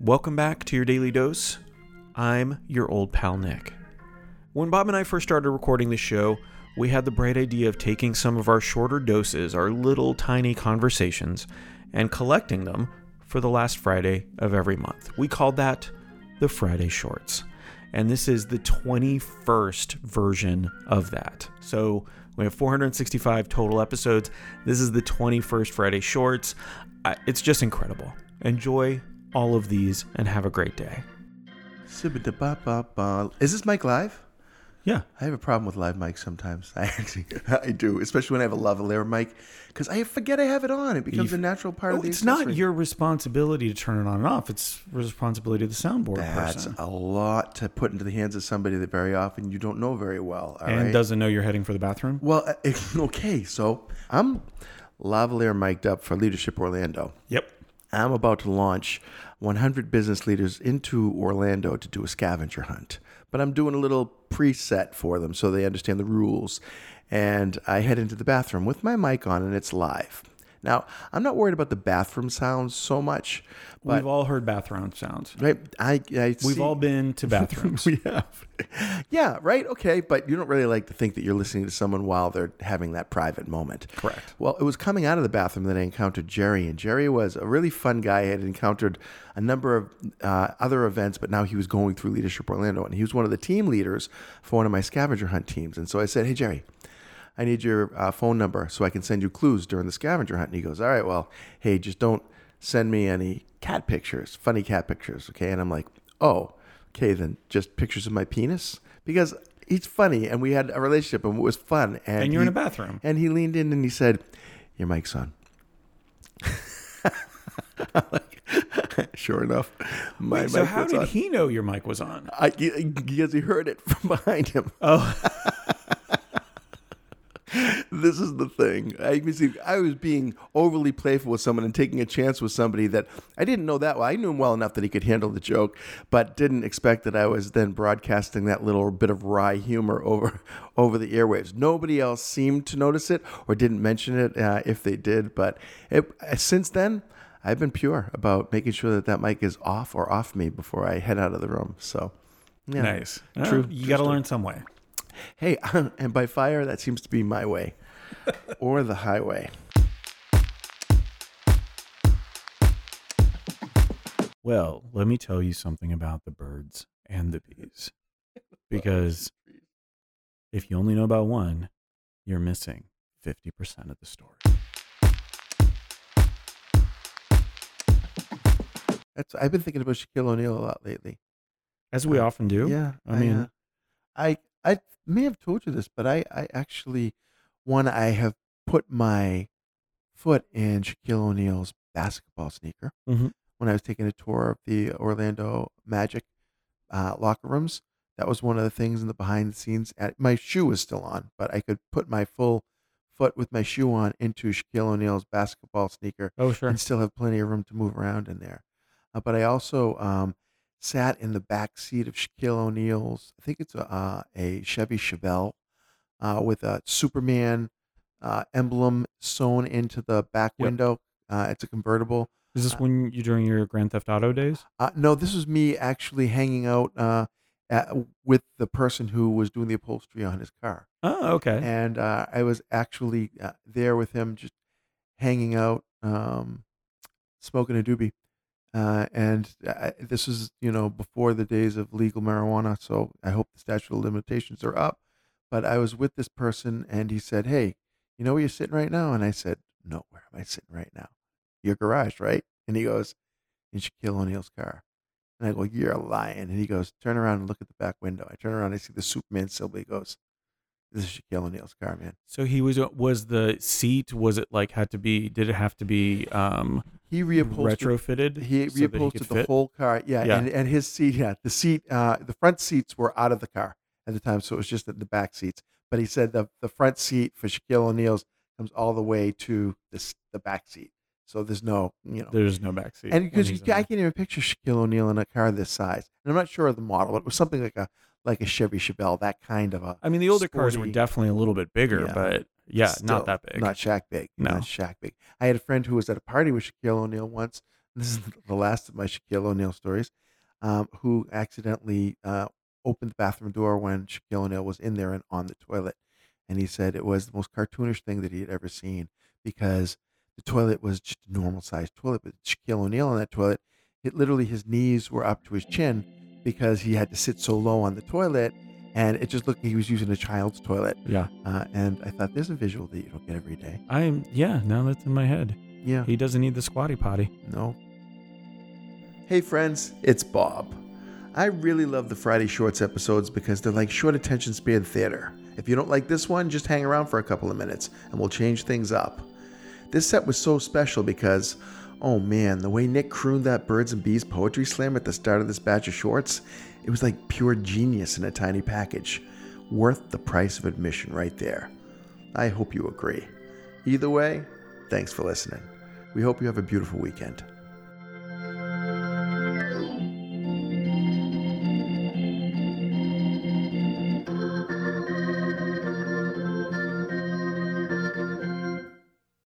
Welcome back to your daily dose. I'm your old pal Nick. When Bob and I first started recording the show, we had the bright idea of taking some of our shorter doses, our little tiny conversations, and collecting them for the last Friday of every month. We called that the Friday Shorts. And this is the 21st version of that. So we have 465 total episodes. This is the 21st Friday Shorts. It's just incredible. Enjoy all of these and have a great day. Is this mic live? Yeah. I have a problem with live mics sometimes. I actually, I do, especially when I have a lavalier mic, because I forget I have it on. It becomes You've- a natural part Oh, of the. Experience. It's not your responsibility to turn it on and off. It's responsibility of the soundboard That's person. a lot to put into the hands of somebody that very often you don't know very well. all and right? doesn't know you're heading for the bathroom. well, uh, okay. So I'm lavalier mic'd up for Leadership Orlando. Yep. I'm about to launch 100 business leaders into Orlando to do a scavenger hunt. But I'm doing a little preset for them so they understand the rules. And I head into the bathroom with my mic on and it's live. Now, I'm not worried about the bathroom sounds so much, but We've all heard bathroom sounds. right, I, I We've see- all been to bathrooms. we have. Yeah, right. Okay, but you don't really like to think that you're listening to someone while they're having that private moment. Correct. Well, it was coming out of the bathroom that I encountered Jerry, and Jerry was a really fun guy. I had encountered a number of uh, other events, but now he was going through Leadership Orlando, and he was one of the team leaders for one of my scavenger hunt teams. And so I said, "Hey, Jerry." I need your uh, phone number so I can send you clues during the scavenger hunt. And he goes, All right, well, hey, just don't send me any cat pictures, funny cat pictures. Okay. And I'm like, Oh, okay, then just pictures of my penis? Because he's funny and we had a relationship and it was fun. And, And you're in a bathroom. And he leaned in and he said, Your mic's on. Like, sure enough, my Wait, so how did on. he know your mic was on? I, because he heard it from behind him. Oh, this is the thing. I, see, I was being overly playful with someone and taking a chance with somebody that I didn't know that well. I knew him well enough that he could handle the joke, but didn't expect that I was then broadcasting that little bit of wry humor over over the airwaves. Nobody else seemed to notice it or didn't mention it uh, if they did. But it, since then, I've been pure about making sure that that mic is off or off me before I head out of the room. So, yeah. nice. True. True. You got to learn some way. Hey, and by fire, that seems to be my way or the highway. Well, let me tell you something about the birds and the bees. Because if you only know about one, you're missing 50% of the story. That's I've been thinking about Shaquille O'Neal a lot lately. As we Uh, often do. Yeah, I mean- uh, I I may have told you this, but I I actually one I have put my foot in Shaquille O'Neal's basketball sneaker Mhm. when I was taking a tour of the Orlando Magic uh, locker rooms. That was one of the things in the behind the scenes. At, my shoe was still on, but I could put my full foot with my shoe on into Shaquille O'Neal's basketball sneaker Oh, sure. and still have plenty of room to move around in there. Uh, but I also um, sat in the back seat of Shaquille O'Neal's. I think it's a, uh, a Chevy Chevelle uh, with a Superman uh, emblem sewn into the back Yep. window. Uh, it's a convertible. Is this when you during your Grand Theft Auto days? Uh, no, this was me actually hanging out uh, at, with the person who was doing the upholstery on his car. Oh, okay. and uh, I was actually uh, there with him, just hanging out, um, smoking a doobie. Uh, and I, this is, you know, before the days of legal marijuana, so I hope the statute of limitations are up. But I was with this person, and he said, "Hey, you know where you're sitting right now?" And I said, "No, where am I sitting right now? Your garage, right?" And he goes, "In Shaquille O'Neal's car." And I go, "You're lying." And he goes, "Turn around and look at the back window." I turn around, I see the Superman symbol. He goes, "This is Shaquille O'Neal's car, man." So he was was the seat was it like had to be did it have to be um He reupholstered. retrofitted He so that he the fit? whole car. Yeah, Yeah. And, and his seat. Yeah, the seat. Uh, the front seats were out of the car at the time, so it was just the the back seats. But he said the the front seat for Shaquille O'Neal's comes all the way to this the back seat. So there's no, you know, There's no back seat. and because he's you, in I can't even picture Shaquille O'Neal in a car this size. And I'm not sure of the model. But it was something like a like a Chevy Chevelle, that kind of a. I mean, the older cars were definitely a little bit bigger, Yeah. but Yeah, Still not that big. Not Shaq big. No. Not Shaq big. I had a friend who was at a party with Shaquille O'Neal once. This is the last of my Shaquille O'Neal stories. Um, who accidentally uh, opened the bathroom door when Shaquille O'Neal was in there and on the toilet, and he said it was the most cartoonish thing that he had ever seen because the toilet was just a normal sized toilet, but Shaquille O'Neal on that toilet, it literally his knees were up to his chin because he had to sit so low on the toilet, and it just looked like he was using a child's toilet. Yeah. Uh, and I thought there's a visual that you don't get every day. I'm yeah, now that's in my head. Yeah. He doesn't need the squatty potty. No. Hey, friends, it's Bob. I really love the Friday Shorts episodes because they're like short attention span theater. If you don't like this one, just hang around for a couple of minutes and we'll change things up. This set was so special because, oh man, the way Nick crooned that Birds and Bees poetry slam at the start of this batch of shorts, it was like pure genius in a tiny package. Worth the price of admission right there. I hope you agree. Either way, thanks for listening. We hope you have a beautiful weekend.